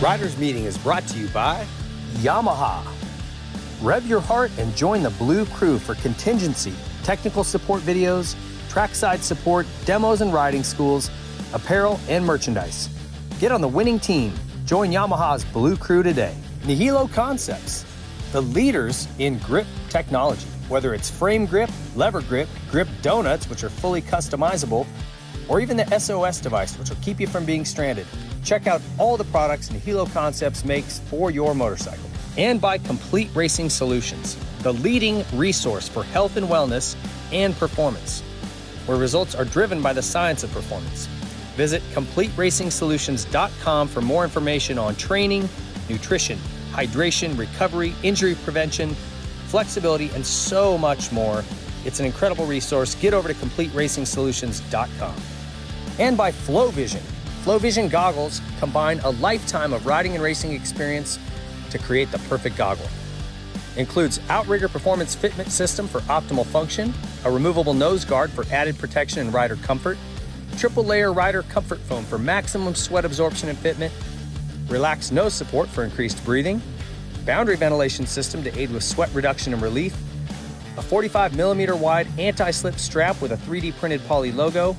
Riders Meeting is brought to you by Yamaha. Rev your heart and join the Blue Crew for contingency, technical support videos, trackside support, demos and riding schools, apparel, and merchandise. Get on the winning team. Join Yamaha's Blue Crew today. Nihilo Concepts, the leaders in grip technology. Whether it's frame grip, lever grip, grip donuts, which are fully customizable, or even the SOS device, which will keep you from being stranded. Check out all the products Nihilo Concepts makes for your motorcycle. And by Complete Racing Solutions, the leading resource for health and wellness and performance, where results are driven by the science of performance. Visit CompleteRacingSolutions.com for more information on training, nutrition, hydration, recovery, injury prevention, flexibility, and so much more. It's an incredible resource. Get over to CompleteRacingSolutions.com. And by FlowVision. FlowVision goggles combine a lifetime of riding and racing experience to create the perfect goggle. Includes Outrigger Performance Fitment System for optimal function, a removable nose guard for added protection and rider comfort, triple layer rider comfort foam for maximum sweat absorption and fitment, relaxed nose support for increased breathing, boundary ventilation system to aid with sweat reduction and relief, a 45 millimeter wide anti-slip strap with a 3D printed poly logo.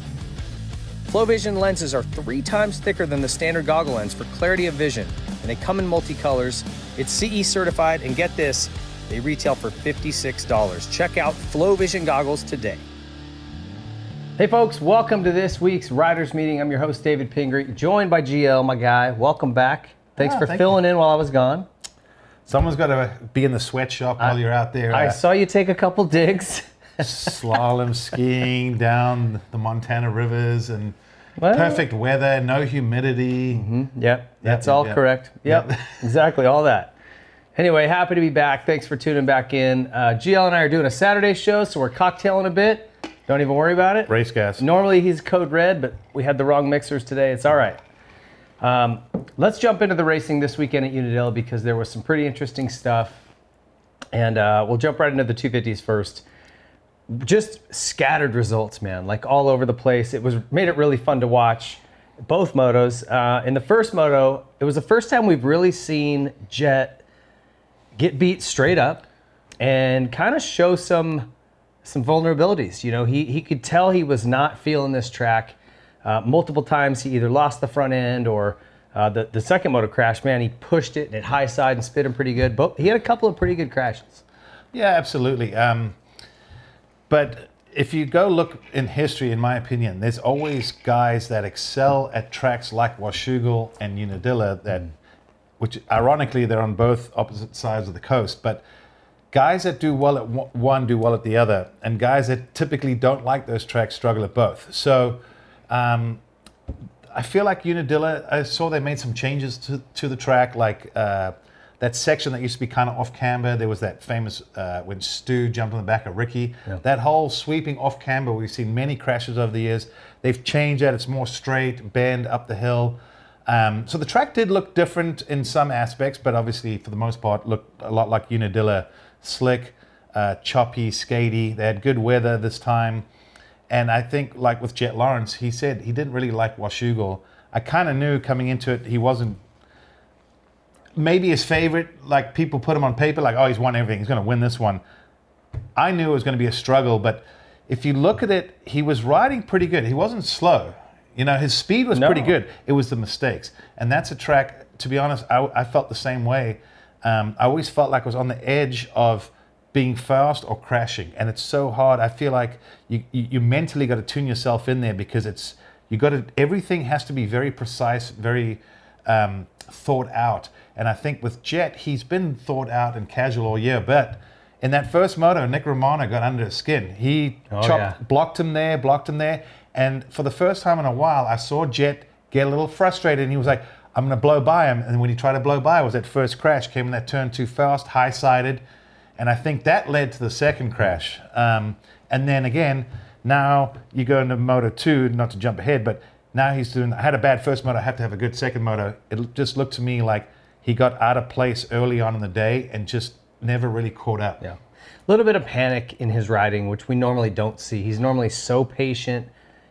FlowVision lenses are three times thicker than the standard goggle lens for clarity of vision, and they come in multicolors. It's CE certified, and get this, they retail for $56. Check out FlowVision goggles today. Hey folks, welcome to this week's Riders Meeting. I'm your host, David Pingree, joined by GL, my guy. Welcome back. Thanks Yeah, for thank filling in while I was gone. Someone's got to be in the sweatshop while you're out there I uh, saw you take a couple digs. slalom skiing down the Montana rivers and Well- perfect weather, no humidity. Yep, that's Yep, all yep. correct. Yep, Yep. exactly, all that. Anyway, happy to be back. Thanks for tuning back in. Uh, GL and I are doing a Saturday show, so we're cocktailing a bit. Don't even worry about it. Race gas. Normally he's code red, but we had the wrong mixers today. It's all right. Um, let's jump into the racing this weekend at Unadilla because there was some pretty interesting stuff. And uh, we'll jump right into the 250s first. Just scattered results, man, like all over the place. It was made it really fun to watch. Both motos. Uh, in the first moto, it was the first time we've really seen Jett get beat straight up and kind of show some some vulnerabilities. You know, he he could tell he was not feeling this track. Uh, multiple times he either lost the front end or uh, the the second moto crash. Man, he pushed it and it high side and spit him pretty good. But he had a couple of pretty good crashes. Yeah, absolutely. Um, but if you go look in history, in my opinion, there's always guys that excel at tracks like Washougal and Unadilla that, which ironically they're on both opposite sides of the coast, but guys that do well at one- one do well at the other, and guys that typically don't like those tracks struggle at both. So. Um, I feel like Unadilla, I saw they made some changes to, to the track, like uh, that section that used to be kind of off camber. There was that famous uh, when Stu jumped on the back of Ricky. That whole sweeping off camber, we've seen many crashes over the years. They've changed that. It's more straight, bend up the hill. Um, so the track did look different in some aspects, but obviously for the most part looked a lot like Unadilla. Slick, uh, choppy, skatey. They had good weather this time. And I think, like with Jett Lawrence, he said he didn't really like Washougal. I kind of knew coming into it he wasn't maybe his favorite. Like people put him on paper, like, oh, he's won everything. He's going to win this one. I knew it was going to be a struggle, but if you look at it, he was riding pretty good. He wasn't slow. You know, his speed was No. pretty good. It was the mistakes. And that's a track, to be honest, I, I felt the same way. Um, I always felt like I was on the edge of being fast or crashing. And it's so hard. I feel like you, you, you mentally got to tune yourself in there because it's, you got to, everything has to be very precise, very um, thought out. And I think with Jett, he's been thought out and casual all year. But in that first moto, Nick Romano got under his skin. He Oh, chopped, yeah. blocked him there, blocked him there. And for the first time in a while, I saw Jett get a little frustrated. And he was like, I'm going to blow by him. And when he tried to blow by, it was that first crash, came in that turn too fast, high sided. And I think that led to the second crash. Um, and then again, now you go into Moto 2, not to jump ahead, but now he's doing, I had a bad first moto, I have to have a good second moto. It just looked to me like he got out of place early on in the day and just never really caught up. Yeah. A little bit of panic in his riding, which we normally don't see. He's normally so patient,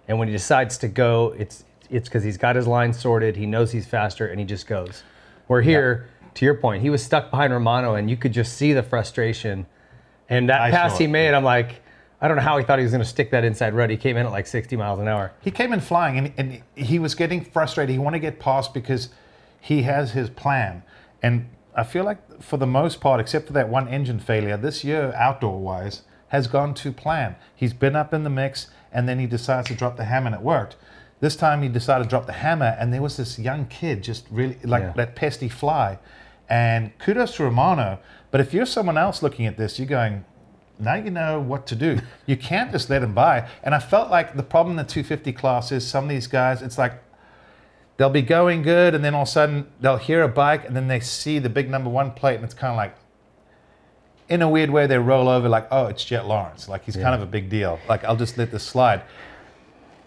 and when he decides to go, it's it's because he's got his line sorted. He knows he's faster, and he just goes. We're here, to your point, he was stuck behind Romano, and you could just see the frustration. And that I pass he made, I'm like, I don't know how he thought he was going to stick that inside rut. He came in at like 60 miles an hour. He came in flying and, and he was getting frustrated. He wanted to get past because he has his plan. And I feel like, for the most part, except for that one engine failure, this year, outdoor wise, has gone to plan. He's been up in the mix and then he decides to drop the hammer and it worked. This time he decided to drop the hammer and there was this young kid just really like Yeah. that pesty fly. And kudos to Romano. But if you're someone else looking at this, you're going, now you know what to do. You can't just let him by. And I felt like the problem in the 250 class is some of these guys, it's like they'll be going good, and then all of a sudden they'll hear a bike, and then they see the big number one plate, and it's kind of like, in a weird way, they roll over like, oh, it's Jett Lawrence. Like he's kind of a big deal. Like I'll just let this slide.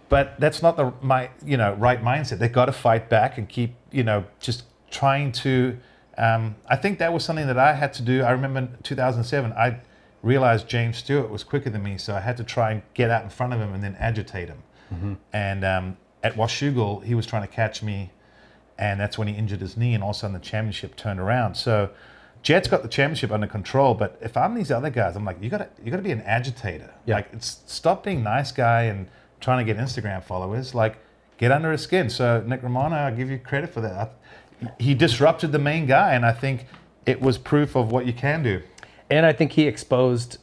But that's not the my you know right mindset. They've got to fight back and keep you know just trying to. Um, I think that was something that I had to do. I remember in 2007, I realized James Stewart was quicker than me, so I had to try and get out in front of him and then agitate him. And um, at Washougal, he was trying to catch me, and that's when he injured his knee, and all of a sudden the championship turned around. So Jett's got the championship under control, but if I'm these other guys, I'm like, you gotta you gotta be an agitator. Yeah. Like it's stop being nice guy and trying to get Instagram followers. Like get under his skin. So Nick Romano, I give you credit for that. I, he disrupted the main guy, and I think it was proof of what you can do. And I think he exposed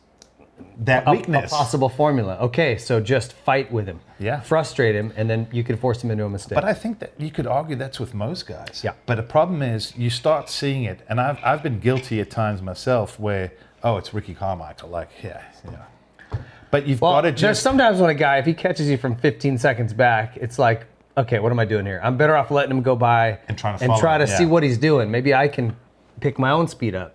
That a, a weakness. possible formula. Okay, so just fight with him. Yeah. Frustrate him, and then you could force him into a mistake. But I think that you could argue that's with most guys. Yeah. But the problem is you start seeing it, and I've, I've been guilty at times myself where, oh, it's Ricky Carmichael. Like, yeah, yeah. But you've well, got to there's just. sometimes when a guy, if he catches you from 15 seconds back, it's like, okay, what am I doing here? I'm better off letting him go by And trying to and try him, to see yeah. what he's doing. Maybe I can pick my own speed up.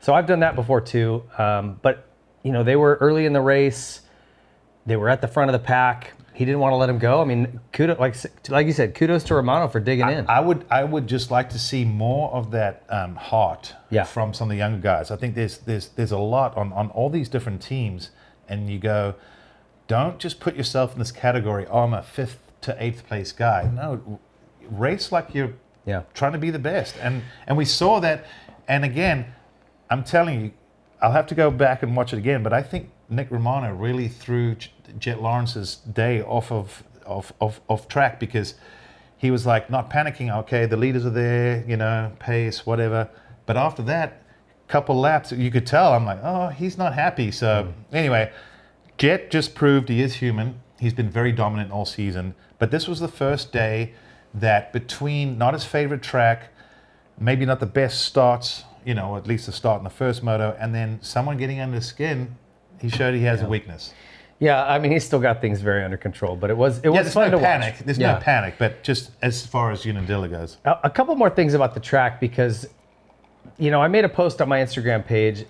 So I've done that before too. Um, but you know, they were early in the race. They were at the front of the pack. He didn't want to let him go. I mean, kudos, like like you said, kudos to Romano for digging in. I would I would just like to see more of that um, heart Yeah. from some of the younger guys. I think there's there's there's a lot on, on all these different teams, and you go, don't just put yourself in this category. Oh, I'm a fifth to eighth place guy. No, race like you're Yeah. trying to be the best, and and we saw that. And again, I'm telling you, I'll have to go back and watch it again. But I think Nick Romano really threw Jett Lawrence's day off of of, of, of track because he was like not panicking. Okay, the leaders are there, you know, pace, whatever. But after that, couple laps, you could tell. I'm like, oh, he's not happy. So mm. anyway, Jett just proved he is human. He's been very dominant all season. But this was the first day that between not his favorite track, maybe not the best starts, you know, at least the start in the first moto, and then someone getting under his skin, he showed he has a weakness. yeah, I mean, he's still got things very under control, but it was it Yeah, was there's fun no to panic. watch. There's Yeah. no panic, but just as far as Unadilla goes. A, a couple more things about the track because, you know, I made a post on my Instagram page.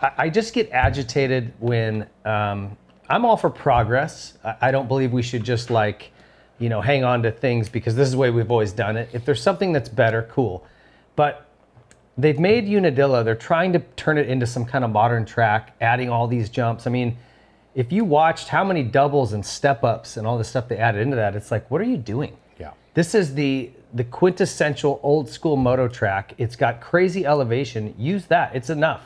I, I just get agitated when um, I'm all for progress. I, I don't believe we should just like, you know, hang on to things because this is the way we've always done it. If there's something that's better, cool. But they've made Unadilla, they're trying to turn it into some kind of modern track, adding all these jumps. I mean, if you watched how many doubles and step ups and all the stuff they added into that, it's like, what are you doing? Yeah. This is the the quintessential old school moto track. It's got crazy elevation. Use that. It's enough.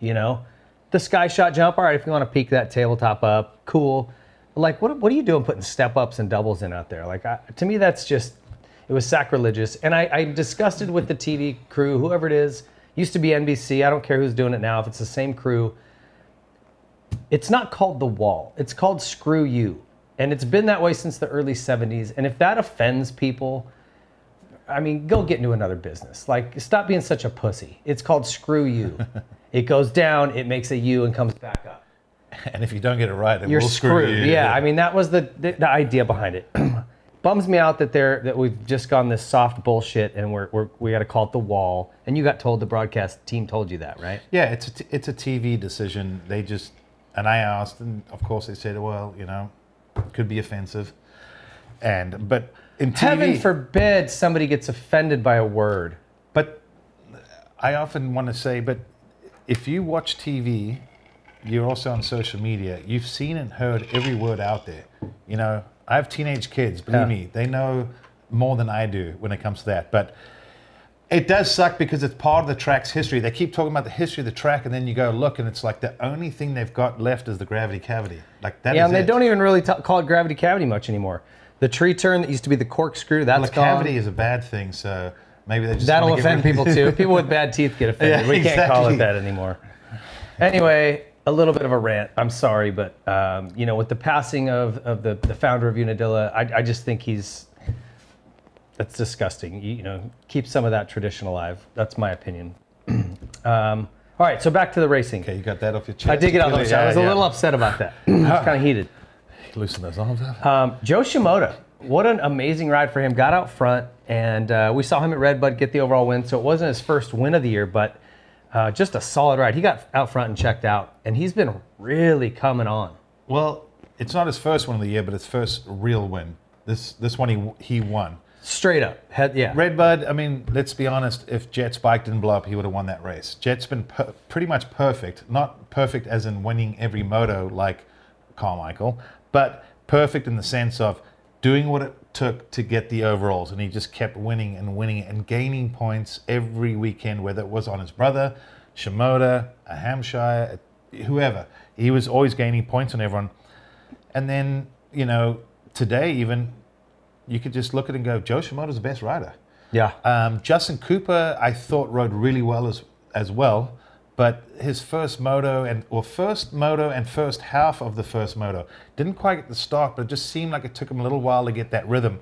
You know, the sky shot jump. All right, if you want to peak that tabletop up, cool. Like, what what are you doing putting step ups and doubles in out there? Like, I, to me, that's just it was sacrilegious. And I, I'm disgusted with the TV crew, whoever it is. Used to be NBC. I don't care who's doing it now. If it's the same crew, it's not called the wall. It's called screw you. And it's been that way since the early 70s. And if that offends people, I mean, go get into another business. Like, stop being such a pussy. It's called screw you. it goes down, it makes a U and comes back up. And if you don't get it right, it You're will screwed. screw you. Yeah, I mean, that was the, the, the idea behind it. Bums me out that they're that we've just gone this soft bullshit and we're, we're we got to call it the wall. And you got told the broadcast team told you that, right? Yeah, it's a t- it's a TV decision. They just and I asked, and of course they said, well, you know, could be offensive, and but in TV, Heaven forbid somebody gets offended by a word. but I often want to say, but if you watch TV, you're also on social media. You've seen and heard every word out there. You know, I have teenage kids. Believe Yeah. me, they know more than I do when it comes to that. But It does suck because it's part of the track's history. They keep talking about the history of the track, and then you go look, and it's like the only thing they've got left is the gravity cavity. Like that. Yeah, and they it. don't even really t- call it gravity cavity much anymore. The tree turn that used to be the corkscrew, that's Well, the gone. cavity is a bad thing, so maybe they just That'll offend people too. People with bad teeth get offended. Yeah, we can't call it that anymore. Anyway, a little bit of a rant. I'm sorry, but um, you know, with the passing of, of the, the founder of Unadilla, I, I just think he's that's disgusting. You, you know, keep some of that tradition alive. That's my opinion. um, all right, so back to the racing. Okay, you got that off your chest. I did get out of the I was a little upset about that. it's kind of heated. Loosen those arms up. Um, Jo Shimoda, what an amazing ride for him. Got out front, and uh, we saw him at Redbud get the overall win. So it wasn't his first win of the year, but uh, just a solid ride. He got out front and checked out, and he's been really coming on. Well, it's not his first one of the year, but his first real win. This this one he he won. Straight up. Head, yeah. Redbud, I mean, let's be honest. If Jett's bike didn't blow up, he would have won that race. Jett's been per- pretty much perfect. Not perfect as in winning every moto like Carmichael, but perfect in the sense of doing what it took to get the overalls. And he just kept winning and winning and gaining points every weekend, whether it was on his brother, Shimoda, a Hampshire, whoever. He was always gaining points on everyone. And then, you know, today even, you could just look at it and go, Jo Shimoda's the best rider. Yeah. Um, Justin Cooper, I thought rode really well as as well, but his first moto and well, first moto and first half of the first moto didn't quite get the start, but it just seemed like it took him a little while to get that rhythm.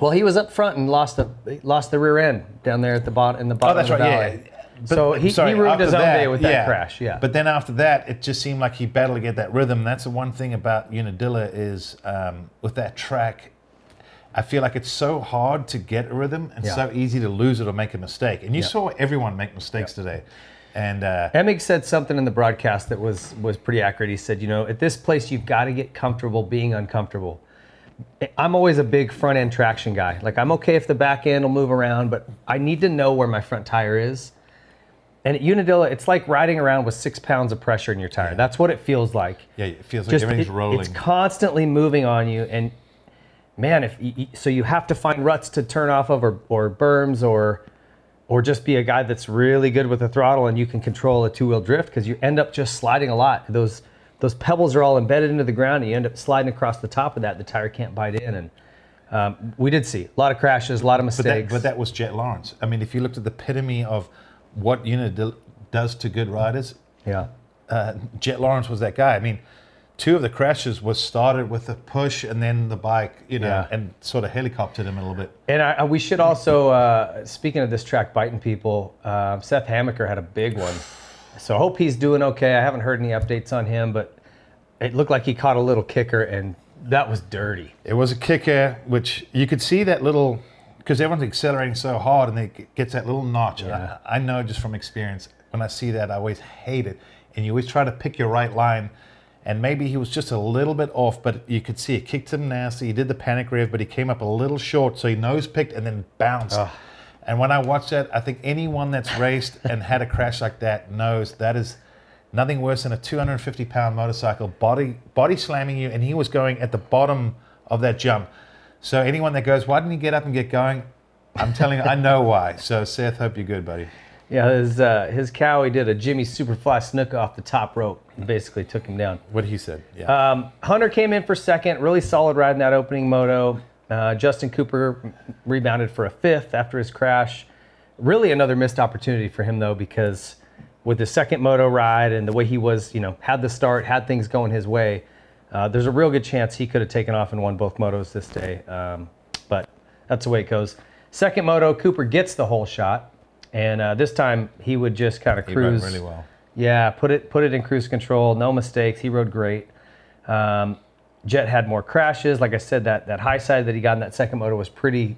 Well, he was up front and lost the lost the rear end down there at the bottom in the bottom Oh, that's of the right, valley. yeah. But- so he, sorry, he ruined his own that, day with that crash. Yeah. But then after that, it just seemed like he battled to get that rhythm. That's the one thing about Unadilla is um, with that track. I feel like it's so hard to get a rhythm and Yeah. so easy to lose it or make a mistake. And you Yeah. saw everyone make mistakes today. And uh, Emig said something in the broadcast that was was pretty accurate. He said, you know, at this place you've got to get comfortable being uncomfortable. I'm always a big front end traction guy. Like I'm okay if the back end will move around, but I need to know where my front tire is. And at Unadilla, it's like riding around with six pounds of pressure in your tire. That's what it feels like. yeah, it feels like Just everything's it- rolling. It's constantly moving on you, and man, if you, so, you have to find ruts to turn off of, or, or berms, or or just be a guy that's really good with the throttle, and you can control a two wheel drift because you end up just sliding a lot. Those those pebbles are all embedded into the ground, and you end up sliding across the top of that. The tire can't bite in, and um, we did see a lot of crashes, a lot of But that, mistakes. but that was Jett Lawrence. I mean, if you looked at the epitome of what you know does to good riders, yeah. uh, Jett Lawrence was that guy. I mean, two of the crashes was started with a push and then the bike, you know, Yeah. and sort of helicoptered him a little bit. And I, we should also, uh, speaking of this track biting people, uh, Seth Hamaker had a big one. So I hope he's doing okay. I haven't heard any updates on him, but it looked like he caught a little kicker, and that was dirty. It was a kicker, which you could see that little, because everyone's accelerating so hard and it gets that little notch. Yeah. I, I know just from experience, when I see that, I always hate it. And you always try to pick your right line. And maybe he was just a little bit off, but you could see it kicked him nasty. He did the panic rev, but he came up a little short, so he nose picked and then bounced. Ah. And when I watched that, I think anyone that's raced and had a crash like that knows that is nothing worse than a 250 pound motorcycle body body slamming you, and he was going at the bottom of that jump. So anyone that goes, why didn't you get up and get going? I'm telling you, I know why. So Seth, hope you're good, buddy. Yeah, his uh, his cow, he did a Jimmy Superfly Snuka off the top rope. He basically took him down. What he said. Yeah. Um, Hunter came in for second, really solid ride in that opening moto. Uh, Justin Cooper rebounded for a fifth after his crash. Really another missed opportunity for him though, because with the second moto ride and the way he was, you know, had the start, had things going his way, uh, there's a real good chance he could have taken off and won both motos this day. Um, but that's the way it goes. Second moto, Cooper gets the whole shot, and uh, this time he would just kind of cruise really well. yeah, put it put it in cruise control. No mistakes. He rode great. Um, Jett had more crashes. Like I said, that that high side that he got in that second moto was pretty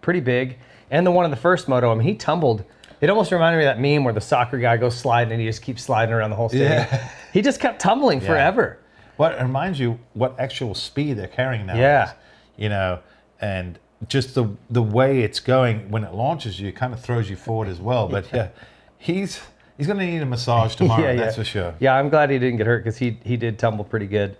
pretty big. And the one in the first moto, I mean, he tumbled. It almost reminded me of that meme where the soccer guy goes sliding and he just keeps sliding around the whole stadium. Yeah. He just kept tumbling forever. Well, it reminds you what actual speed they're carrying now. Yeah. You know, and just the the way it's going when it launches you, it kind of throws you forward as well. But yeah, he's he's going to need a massage tomorrow. that's for sure. Yeah, I'm glad he didn't get hurt because he he did tumble pretty good.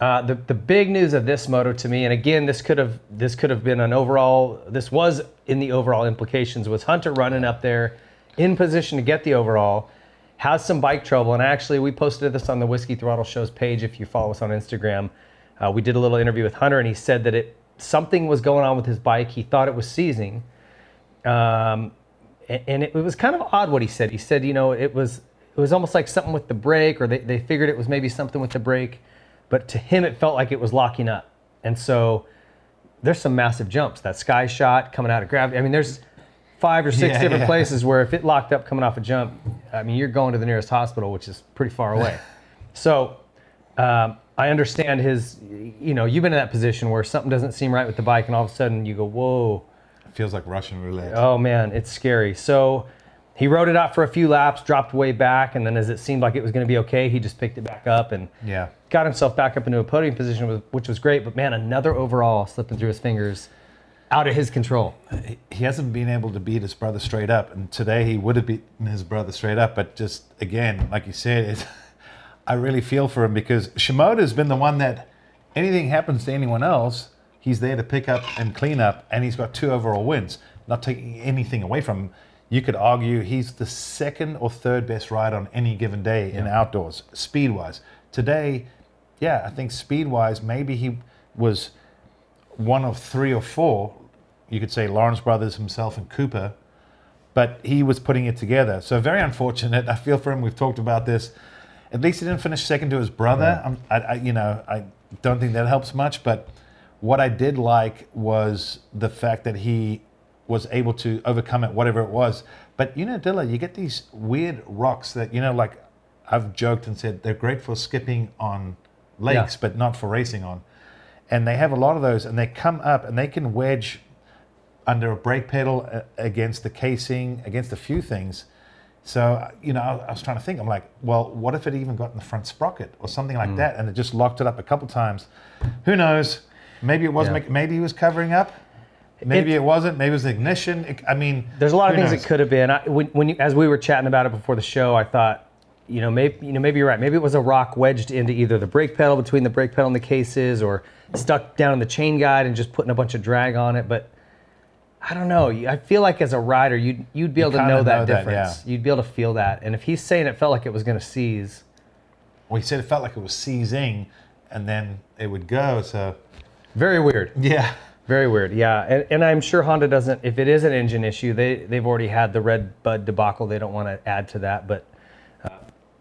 Uh, the the big news of this moto to me, and again, this could have this could have been an overall. This was in the overall implications. Was Hunter running up there, in position to get the overall, has some bike trouble, and actually we posted this on the Whiskey Throttle Show's page. If you follow us on Instagram, uh, we did a little interview with Hunter, and he said that it something was going on with his bike. He thought it was seizing, um, and, it was kind of odd what he said. He said, you know, it was it was almost like something with the brake, or they, they figured it was maybe something with the brake but to him it felt like it was locking up. And so there's some massive jumps. That sky shot coming out of gravity. I mean, there's five or six Yeah, different yeah. places where if it locked up coming off a jump, I mean, you're going to the nearest hospital, which is pretty far away. so um, I understand his, you know, you've been in that position where something doesn't seem right with the bike, and all of a sudden you go, whoa. It feels like Russian roulette. Oh man, it's scary. So he rode it out for a few laps, dropped way back, and then as it seemed like it was going to be okay, he just picked it back up and Yeah. got himself back up into a podium position, which was great. But man, another overall slipping through his fingers, out of his control. he hasn't been able to beat his brother straight up, and today he would have beaten his brother straight up. But just again, like you said, it, I really feel for him because Shimoda has been the one that anything happens to anyone else, he's there to pick up and clean up, and he's got two overall wins, not taking anything away from him. You could argue he's the second or third best rider on any given day in outdoors, speed wise. Today, yeah, I think speed wise, maybe he was one of three or four. You could say Lawrence Brothers himself and Cooper, but he was putting it together. So very unfortunate. I feel for him. We've talked about this. At least he didn't finish second to his brother. I, I, you know, I don't think that helps much. But what I did like was the fact that he was able to overcome it, whatever it was. But you know, Dilla, you get these weird rocks that you know, like I've joked and said they're great for skipping on lakes, Yeah. but not for racing on. And they have a lot of those, and they come up and they can wedge under a brake pedal uh, against the casing, against a few things. So, uh, you know, I, was trying to think, I'm like, well, what if it even got in the front sprocket or something like that and it just locked it up a couple times? Who knows? Maybe it wasn't, Yeah. maybe he was covering up. Maybe It- it, wasn't. Maybe it was the ignition. It- I mean, There's a lot of things knows? it could have been. I, when, when you, as we were chatting about it before the show, I thought, you know, maybe you know, maybe you're right. Maybe it was a rock wedged into either the brake pedal between the brake pedal and the cases, or stuck down in the chain guide and just putting a bunch of drag on it. But I don't know. I feel like as a rider, you'd you'd be able to know that know that, difference. yeah. You'd be able to feel that. And if he's saying it felt like it was going to seize, Well, he said it felt like it was seizing and then it would go. So, very weird. yeah. Very weird, yeah. And, and I'm sure Honda doesn't. If it is an engine issue, they they've already had the Red Bud debacle. They don't want to add to that. But uh,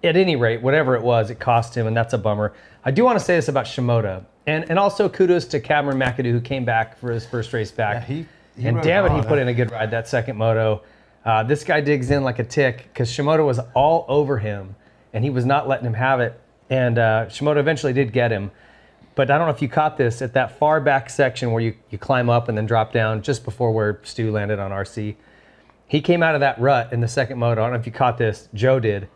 at any rate, whatever it was, it cost him, and that's a bummer. I do want to say this about Shimoda, and and also kudos to Cameron McAdoo who came back for his first race back. Yeah, he- he and damn it, he put in a good ride that second moto. Uh, this guy digs in like a tick because Shimoda was all over him, and he was not letting him have it. And uh, Shimoda eventually did get him. But I don't know if you caught this at that far back section where you, you climb up and then drop down just before where Stu landed on RC. He came out of that rut in the second moto. I don't know if you caught this. Jo did.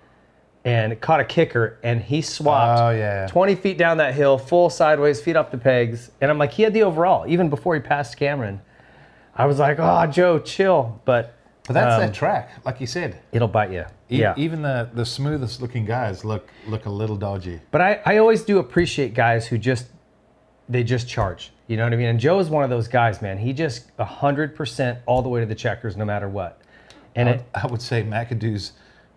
And caught a kicker and he swapped Oh, yeah. 20 feet down that hill, full sideways, feet off the pegs. And I'm like, he had the overall, even before he passed Cameron. I was like, oh, Jo, chill. But But that's um, that track, like you said. it'll bite you. E- yeah. Even the, the smoothest looking guys look look a little dodgy. But I, I always do appreciate guys who just they just charge. You know what I mean? And Jo is one of those guys, man. He just hundred percent all the way to the checkers, no matter what. And I, it I would say McAdoo's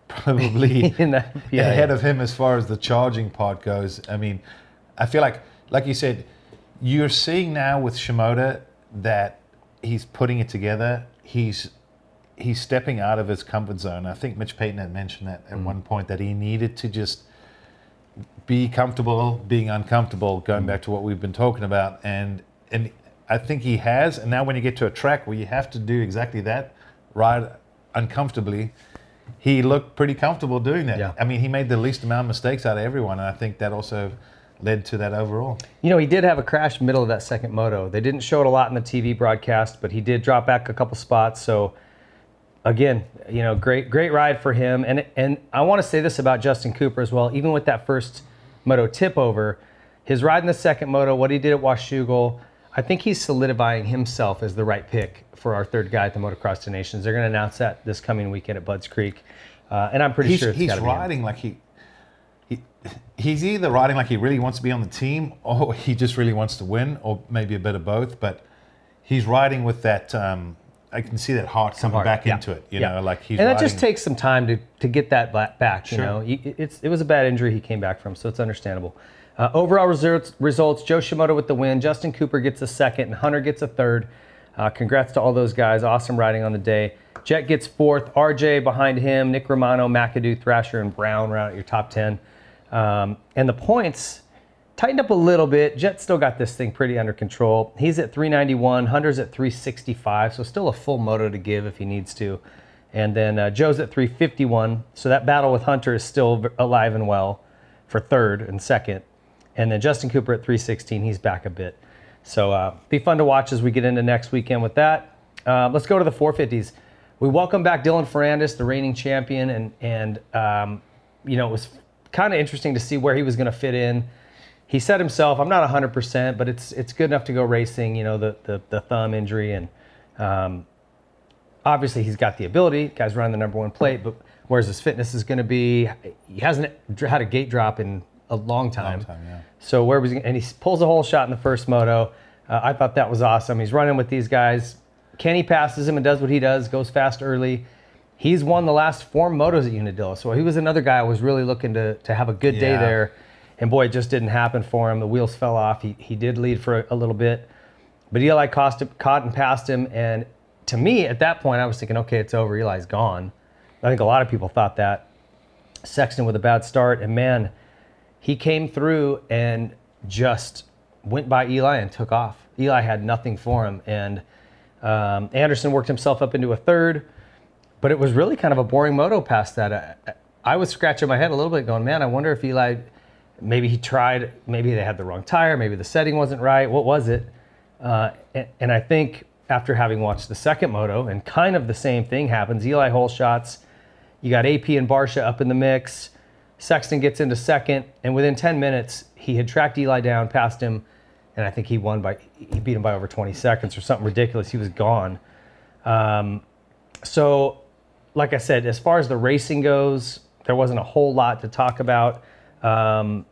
probably in that yeah, ahead yeah. of him as far as the charging part goes. I mean, I feel like, like you said, you're seeing now with Shimoda that he's putting it together. He's he's stepping out of his comfort zone. I think Mitch Payton had mentioned that at mm. one point that he needed to just be comfortable being uncomfortable. Going mm. back to what we've been talking about, and and I think he has. And now when you get to a track where you have to do exactly that, ride uncomfortably, he looked pretty comfortable doing that. Yeah. I mean, he made the least amount of mistakes out of everyone, and I think that also led to that overall. You know, he did have a crash middle of that second moto. They didn't show it a lot in the TV broadcast, but he did drop back a couple spots. So again, you know, great great ride for him. And and I want to say this about Justin Cooper as well. Even with that first moto tip over, his ride in the second moto, what he did at Washougal, I think he's solidifying himself as the right pick for our third guy at the Motocross Nations. They're going to announce that this coming weekend at Budds Creek, uh, and I'm pretty He's, sure it's he's gotta be him. riding like he he, he's either riding like he really wants to be on the team, or he just really wants to win, or maybe a bit of both. But he's riding with that. Um, I can see that heart coming heart, back yeah. into it. You Yeah. know, like he's and that just takes some time to, to get that ba- back. You Sure. know, it's it was a bad injury he came back from, so it's understandable. Uh, overall results, results: Jo Shimoda with the win. Justin Cooper gets a second, and Hunter gets a third. Uh, congrats to all those guys. Awesome riding on the day. Jett gets fourth. RJ behind him. Nick Romano, McAdoo, Thrasher, and Brown round out your top ten. Um, and the points tightened up a little bit. Jett still got this thing pretty under control. He's at 391. Hunter's at 365. So still a full moto to give if he needs to. And then uh, Jo's at 351. So that battle with Hunter is still alive and well for third and second. And then Justin Cooper at 316. He's back a bit. So uh, be fun to watch as we get into next weekend with that. Uh, let's go to the 450s. We welcome back Dylan Ferrandis, the reigning champion, and and um, you know it was kind of interesting to see where he was going to fit in. He said himself, "I'm not 100%, but it's it's good enough to go racing." You know the the, the thumb injury, and um, obviously he's got the ability. Guy's running the number one plate, but where's his fitness is going to be? He hasn't had a gate drop in a long time. time, yeah. So where was he? And he pulls a whole shot in the first moto. Uh, I thought that was awesome. He's running with these guys. Kenny passes him and does what he does, goes fast early. He's won the last four motos at Unadilla. So he was another guy I was really looking to, to have a good day there. And boy, it just didn't happen for him. The wheels fell off. He, he did lead for a, a little bit. But Eli cost, caught and passed him. And to me, at that point, I was thinking, okay, it's over. Eli's gone. I think a lot of people thought that. Sexton with a bad start. And man, he came through and just went by Eli and took off. Eli had nothing for him. And um, Anderson worked himself up into a third, but it was really kind of a boring moto past that. I, I was scratching my head a little bit going, man, I wonder if Eli, maybe he tried, maybe they had the wrong tire, maybe the setting wasn't right. What was it? Uh, and, and I think after having watched the second moto and kind of the same thing happens, Eli hole shots, you got AP and Barcia up in the mix. Sexton gets into second, and within 10 minutes, he had tracked Eli down, passed him, and I think he won by, he beat him by over 20 seconds or something ridiculous. He was gone. Um, so, like I said, as far as the racing goes, there wasn't a whole lot to talk about. Um,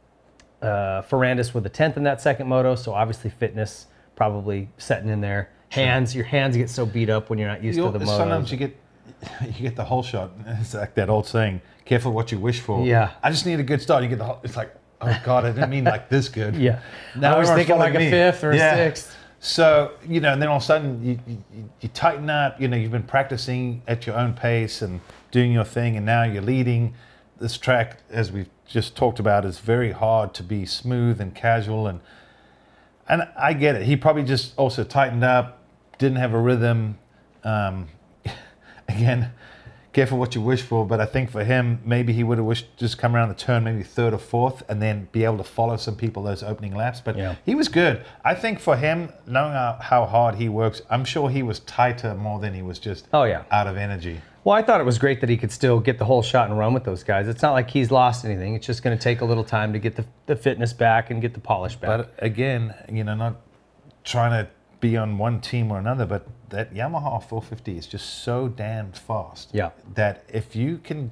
uh, Ferrandis with a 10th in that second moto, so obviously fitness probably setting in there. Hands, your hands get so beat up when you're not used You'll- to the sometimes you get you get the whole shot. It's like that old saying: "Careful what you wish for." Yeah. I just need a good start. You get the whole. It's like, oh god, I didn't mean like this good. Yeah. Now I was thinking like a fifth or a sixth. So you know, and then all of a sudden you, you you tighten up. You know, you've been practicing at your own pace and doing your thing, and now you're leading. This track, as we've just talked about, is very hard to be smooth and casual, and and I get it. He probably just also tightened up, didn't have a rhythm. Um, again, careful what you wish for. But I think for him, maybe he would have wished just come around the turn, maybe third or fourth, and then be able to follow some people those opening laps. But Yeah. he was good. I think for him, knowing how, hard he works, I'm sure he was tighter more than he was just Oh, yeah. out of energy. Well, I thought it was great that he could still get the whole shot and run with those guys. It's not like he's lost anything. It's just going to take a little time to get the, the fitness back and get the polish back. But again, you know, not trying to be on one team or another, but that Yamaha 450 is just so damn fast. Yeah. That if you can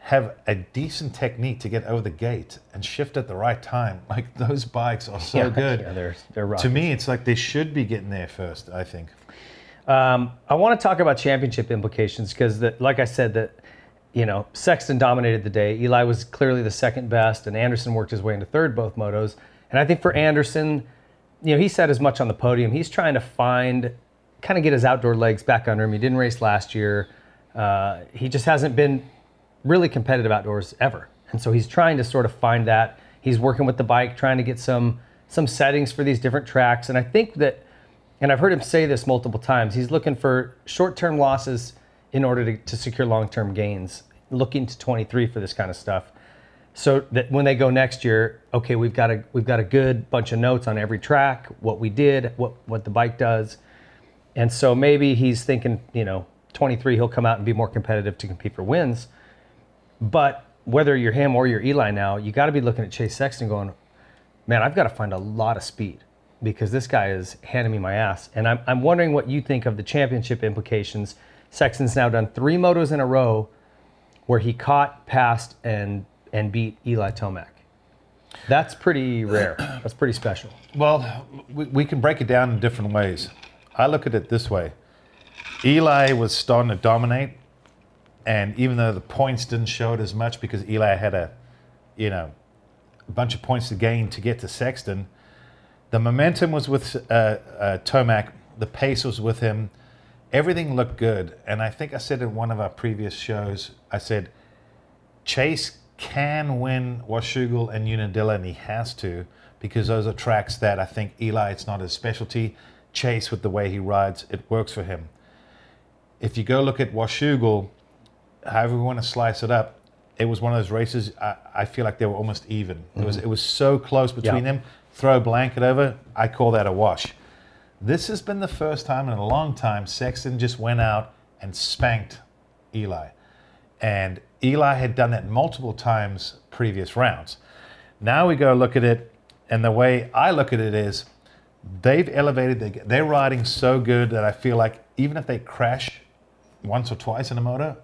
have a decent technique to get over the gate and shift at the right time, like those bikes are so Yeah, good. yeah, they're- they're to me, it's like they should be getting there first. I think. Um, I want to talk about championship implications because, like I said, that you know Sexton dominated the day. Eli was clearly the second best, and Anderson worked his way into third both motos. And I think for Anderson, you know, he said as much on the podium. He's trying to find, kind of get his outdoor legs back under him. He didn't race last year. Uh, he just hasn't been really competitive outdoors ever, and so he's trying to sort of find that. He's working with the bike, trying to get some some settings for these different tracks, and I think that and I've heard him say this multiple times. He's looking for short-term losses in order to, to secure long-term gains. Looking to 23 for this kind of stuff, so that when they go next year, okay, we've got a we've got a good bunch of notes on every track, what we did, what what the bike does, and so maybe he's thinking, you know, 23 he'll come out and be more competitive to compete for wins. But whether you're him or you're Eli now, you got to be looking at Chase Sexton going, man, I've got to find a lot of speed because this guy is handing me my ass. And I'm, I'm wondering what you think of the championship implications. Sexton's now done three motos in a row where he caught, passed, and and beat Eli Tomac. That's pretty rare. That's pretty special. Well, we, we can break it down in different ways. I look at it this way Eli was starting to dominate, and even though the points didn't show it as much because Eli had a, you know, a bunch of points to gain to get to Sexton, the momentum was with uh, uh, Tomac, the pace was with him, everything looked good. And I think I said in one of our previous shows, I said, Chase can win Washougal and Unadilla, and he has to because those are tracks that I think Eli, it's not his specialty. Chase, with the way he rides, it works for him. If you go look at Washougal, however we want to slice it up, it was one of those races. I, I feel like they were almost even. Mm-hmm. It was it was so close between Yeah. them. Throw a blanket over, I call that a wash. This has been the first time in a long time Sexton just went out and spanked Eli. And Eli had done that multiple times previous rounds. Now we go look at it, and the way I look at it is they've elevated, they, they're riding so good that I feel like even if they crash once or twice in a moto,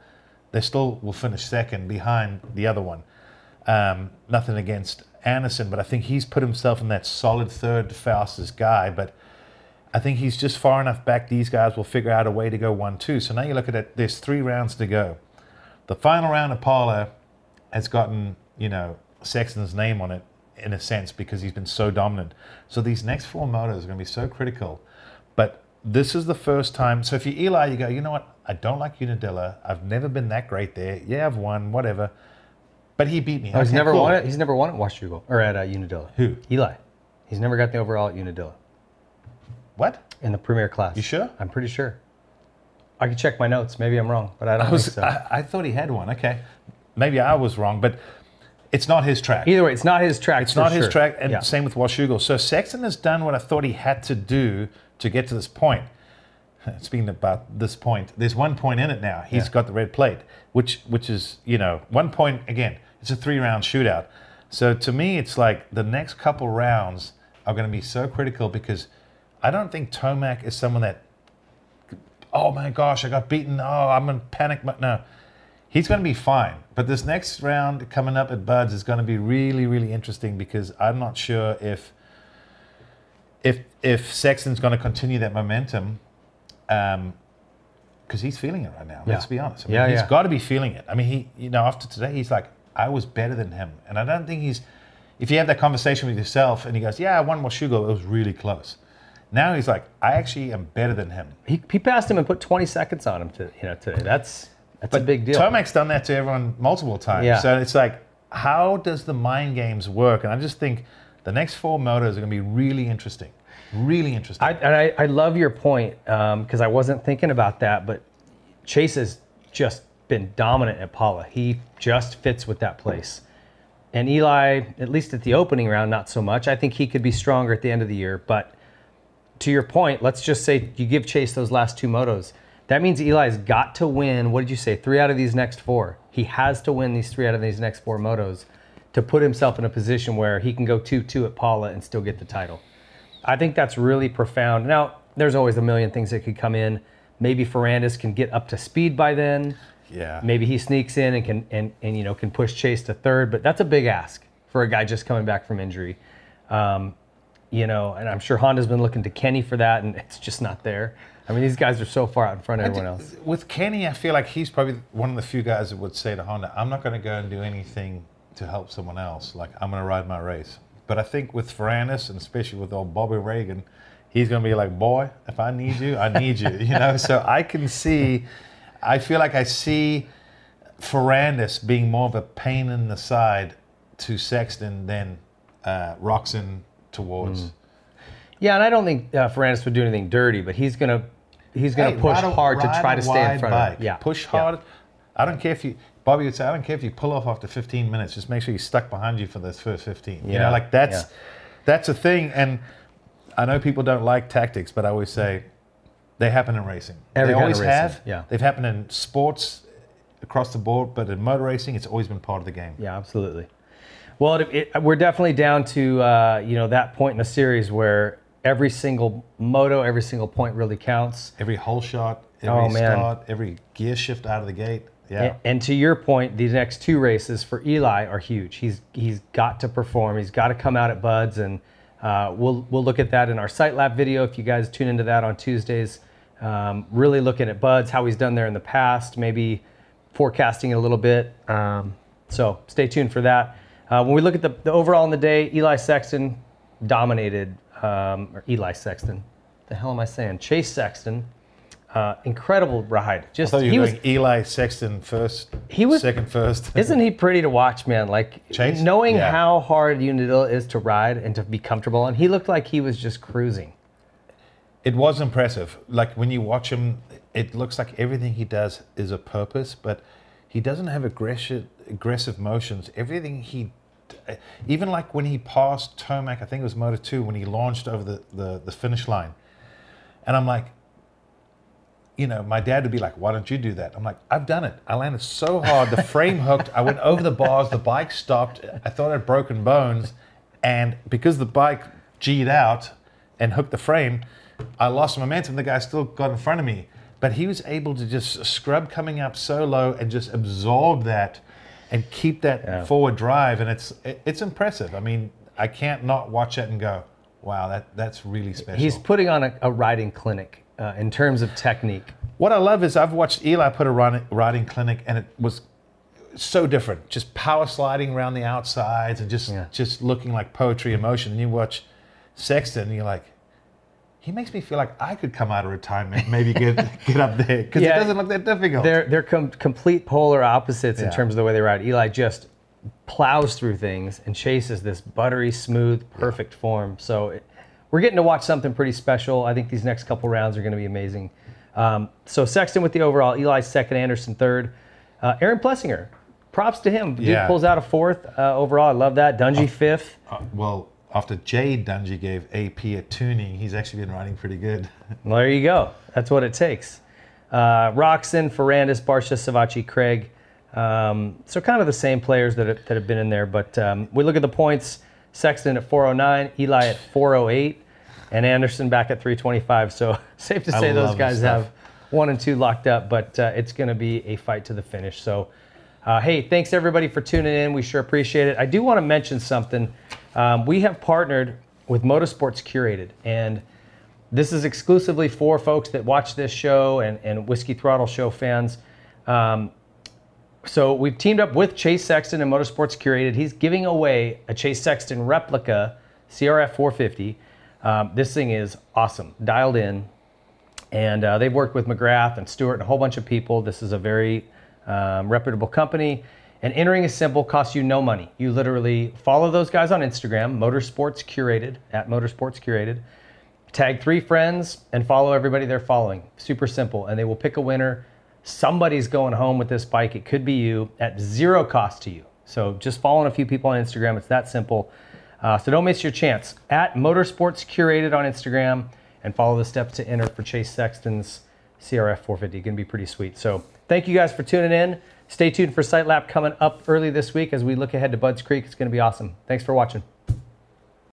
they still will finish second behind the other one. Um, nothing against Anderson, but I think he's put himself in that solid third fastest guy. But I think he's just far enough back. These guys will figure out a way to go one two. So now you look at it. There's three rounds to go. The final round of Pala has gotten you know Sexton's name on it in a sense because he's been so dominant. So these next four motos are going to be so critical. But this is the first time. So if you're Eli, you go, you know what? I don't like Unadilla. I've never been that great there. Yeah, I've won, whatever. But he beat me. Oh, he's Okay, never cool. won it. He's never won at Washougal or at uh, Unadilla. Who? Eli. He's never got the overall at Unadilla What? in the premier class. You sure? I'm pretty sure. I can check my notes. Maybe I'm wrong, but I don't I was. think so. I, I thought he had one. Okay, maybe I was wrong, but it's not his track. Either way, it's not his track. It's not his track, and yeah. same with Washougal. So Sexton has done what I thought he had to do to get to this point. Speaking about this point, there's one point in it now. He's Yeah. got the red plate, which which is you know one point again. It's a three round shootout. So to me, it's like the next couple rounds are going to be so critical because I don't think Tomac is someone that. Oh my gosh, I got beaten. Oh, I'm in panic. But no, he's going to be fine. But this next round coming up at Budds is going to be really, really interesting because I'm not sure if if if Sexton's going to continue that momentum, Um, because he's feeling it right now. Let's be honest. I mean, Yeah, he's yeah. got to be feeling it. I mean, he you know after today, he's like, I was better than him, and I don't think he's. If you have that conversation with yourself and he goes, Yeah, I won Washougal, it was really close. Now he's like, I actually am better than him. he, he passed him and put 20 seconds on him to, you know, today. That's that's a big deal. Tomac's done that to everyone multiple times. Yeah. So it's like, how does the mind games work? And I just think the next four motos are going to be really interesting. Really interesting. I, and I, I love your point um, because I wasn't thinking about that, but Chase has just been dominant at Pala. He just fits with that place. And Eli, at least at the opening round, not so much. I think he could be stronger at the end of the year. But to your point, let's just say you give Chase those last two motos. That means Eli's got to win. What did you say? Three out of these next four. He has to win these three out of these next four motos to put himself in a position where he can go 2 2 at Pala and still get the title. I think that's really profound. Now, there's always a million things that could come in. Maybe Ferrandis can get up to speed by then. yeah. Maybe he sneaks in and can and, and you know can push Chase to third, but that's a big ask for a guy just coming back from injury. Um, you know, and I'm sure Honda's been looking to Kenny for that, and it's just not there. I mean, these guys are so far out in front of everyone else. With Kenny, I feel like he's probably one of the few guys that would say to Honda, I'm not going to go and do anything to help someone else. Like, I'm going to ride my race. But I think with Ferrandis, and especially with old Bobby Regan, he's going to be like, boy, if I need you, I need you. You know, so I can see, I feel like I see Ferrandis being more of a pain in the side to Sexton than uh, Roczen towards. Mm. Yeah, and I don't think uh, Ferrandis would do anything dirty, but he's gonna he's gonna Hey, push a- hard to try to stay in front of bike. him. Yeah, Push yeah. hard. I don't care if you, Bobby would say, I don't care if you pull off after 15 minutes. Just make sure you're stuck behind you for those first 15. You Yeah, know, like that's yeah. that's a thing. And I know people don't like tactics, but I always say they happen in racing. Every they always racing, have. yeah. They've happened in sports across the board, but in motor racing, it's always been part of the game. Yeah, absolutely. Well, it, it, we're definitely down to uh, you know that point in the series where every single moto, every single point really counts. Every hole shot, every Oh, start, every gear shift out of the gate. Yeah. And, and to your point, these next two races for Eli are huge. He's he's got to perform. He's got to come out at Budds, and uh, we'll we'll look at that in our site lab video. If you guys tune into that on Tuesdays, um, really looking at Budds, how he's done there in the past, maybe forecasting it a little bit. Um, so stay tuned for that. Uh, when we look at the, the overall in the day, Eli Sexton dominated, um, or Eli Sexton. The hell am I saying? Chase Sexton. Uh, incredible ride. Just I thought you he was Eli Sexton first. He was- second first. isn't he pretty to watch, man? Like Chase? knowing Yeah. how hard Unadilla is to ride and to be comfortable and He looked like he was just cruising. It was impressive. Like when you watch him, it looks like everything he does is a purpose, but he doesn't have aggressive aggressive motions. Everything he, uh, even like when he passed Tomac, I think it was Moto Two, when he launched over the, the, the finish line, and I'm like, you know, my dad would be like, "Why don't you do that?" I'm like, "I've done it. I landed so hard, the frame hooked. I went over the bars, the bike stopped. I thought I'd broken bones, and because the bike g'd out and hooked the frame, I lost momentum. The guy still got in front of me, but he was able to just scrub coming up so low and just absorb that and keep that Yeah. forward drive, and it's it, it's impressive. I mean, I can't not watch it and go, "Wow, that that's really special." He's putting on a, a riding clinic uh, in terms of technique. What I love is I've watched Eli put a riding, riding clinic, and it was so different. Just power sliding around the outsides and just Yeah. just looking like poetry in motion. And you watch Sexton, and you're like, he makes me feel like I could come out of retirement, maybe get get up there because Yeah. it doesn't look that difficult. They're they're com- complete polar opposites in terms of the way they ride. Eli just plows through things and chases this buttery, smooth, perfect form. So it, we're getting to watch something pretty special. I think these next couple rounds are going to be amazing. Um, so Sexton with the overall, Eli second, Anderson third, uh, Aaron Plessinger. Props to him. Dude Yeah. pulls out a fourth uh, overall. I love that. Dungey fifth. Uh, well, after Jade Dungey gave AP a tuning, he's actually been riding pretty good. Well, there you go. That's what it takes. Uh, Roczen, Ferrandis, Barcia, Savatgy, Craig. Um, so kind of the same players that have, that have been in there. But um, we look at the points. Sexton at 409, Eli at 408, and Anderson back at 325. So safe to I say those guys have one and two locked up, but uh, it's going to be a fight to the finish. So, uh, hey, thanks everybody for tuning in. We sure appreciate it. I do want to mention something. Um, we have partnered with Motorsports Curated, and this is exclusively for folks that watch this show and, and Whiskey Throttle Show fans. Um, so we've teamed up with Chase Sexton and Motorsports Curated. He's giving away a Chase Sexton replica CRF 450. Um, this thing is awesome, dialed in, and uh, they've worked with McGrath and Stewart and a whole bunch of people. This is a very um, reputable company. And entering is simple, costs you no money. You literally follow those guys on Instagram, Motorsports Curated, at Motorsports Curated. Tag three friends and follow everybody they're following. Super simple. And they will pick a winner. Somebody's going home with this bike. It could be you at zero cost to you. So just following a few people on Instagram. It's that simple. Uh, so don't miss your chance. At Motorsports Curated on Instagram and follow the steps to enter for Chase Sexton's CRF 450. Going to be pretty sweet. So thank you guys for tuning in. Stay tuned for Site Lap coming up early this week as we look ahead to Budds Creek. It's going to be awesome. Thanks for watching.